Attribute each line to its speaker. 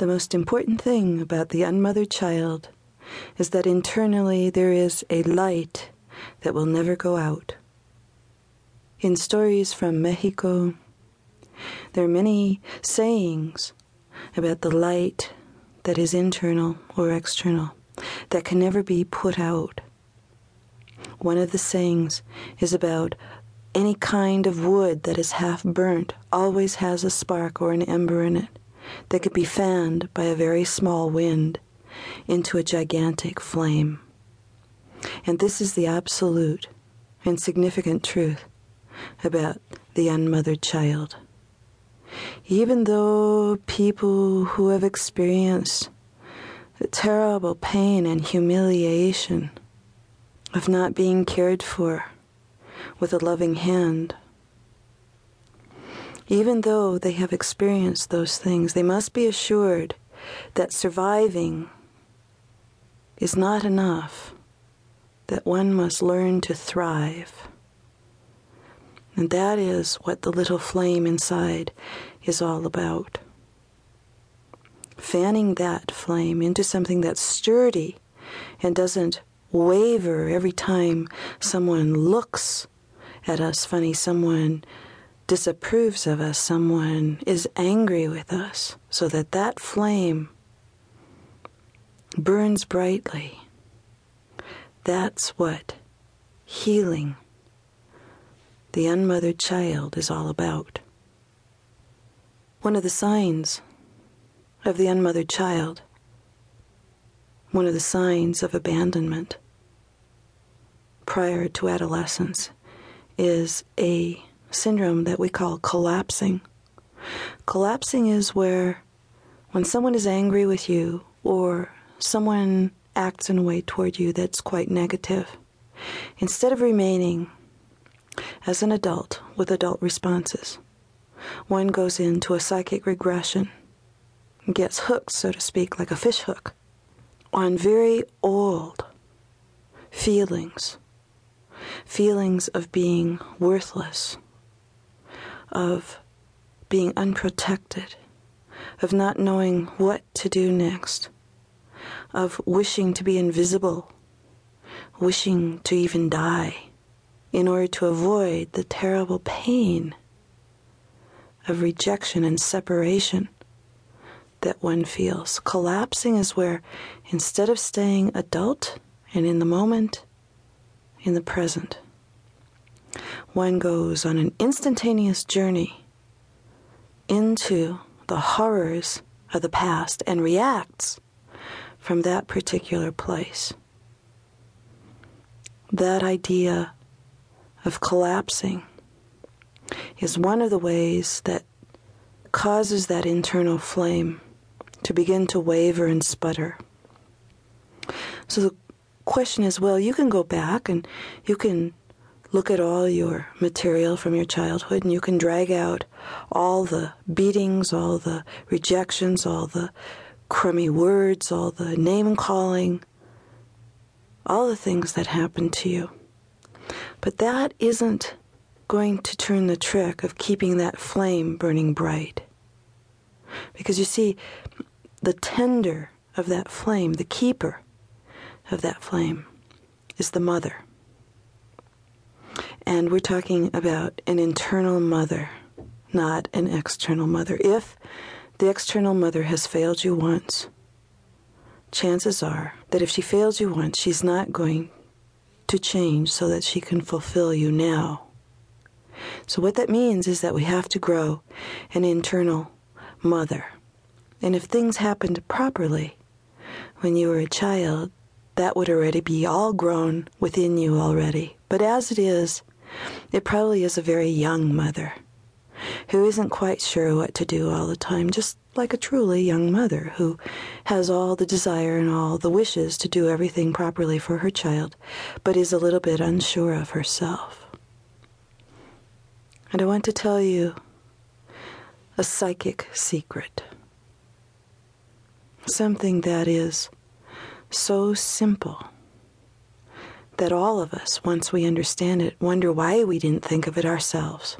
Speaker 1: The most important thing about the unmothered child is that internally there is a light that will never go out. In stories from Mexico, there are many sayings about the light that is internal or external that can never be put out. One of the sayings is about any kind of wood that is half burnt always has a spark or an ember in it that could be fanned by a very small wind into a gigantic flame. And this is the absolute and significant truth about the unmothered child. Even though people who have experienced the terrible pain and humiliation of not being cared for with a loving hand even though they have experienced those things, they must be assured that surviving is not enough, that one must learn to thrive. And that is what the little flame inside is all about. Fanning that flame into something that's sturdy and doesn't waver every time someone looks at us funny, someone disapproves of us, someone is angry with us, so that that flame burns brightly. That's what healing the unmothered child is all about. One of the signs of the unmothered child, one of the signs of abandonment prior to adolescence, is a syndrome that we call collapsing. Collapsing is where when someone is angry with you or someone acts in a way toward you that's quite negative, instead of remaining as an adult with adult responses, one goes into a psychic regression, gets hooked, so to speak, like a fish hook, on very old feelings, feelings of being worthless of being unprotected, of not knowing what to do next, of wishing to be invisible, wishing to even die in order to avoid the terrible pain of rejection and separation that one feels. Collapsing is where instead of staying adult and in the moment, in the present, one goes on an instantaneous journey into the horrors of the past and reacts from that particular place. That idea of collapsing is one of the ways that causes that internal flame to begin to waver and sputter. So the question is well, you can go back and you can look at all your material from your childhood and you can drag out all the beatings, all the rejections, all the crummy words, all the name calling, all the things that happened to you. But that isn't going to turn the trick of keeping that flame burning bright. Because you see, the tender of that flame, the keeper of that flame, is the mother. And we're talking about an internal mother, not an external mother. If the external mother has failed you once, chances are that if she fails you once, she's not going to change so that she can fulfill you now. So, what that means is that we have to grow an internal mother. And if things happened properly when you were a child, that would already be all grown within you already. But as it is, it probably is a very young mother who isn't quite sure what to do all the time, just like a truly young mother who has all the desire and all the wishes to do everything properly for her child, but is a little bit unsure of herself. And I want to tell you a psychic secret. Something that is so simple that all of us, once we understand it, wonder why we didn't think of it ourselves.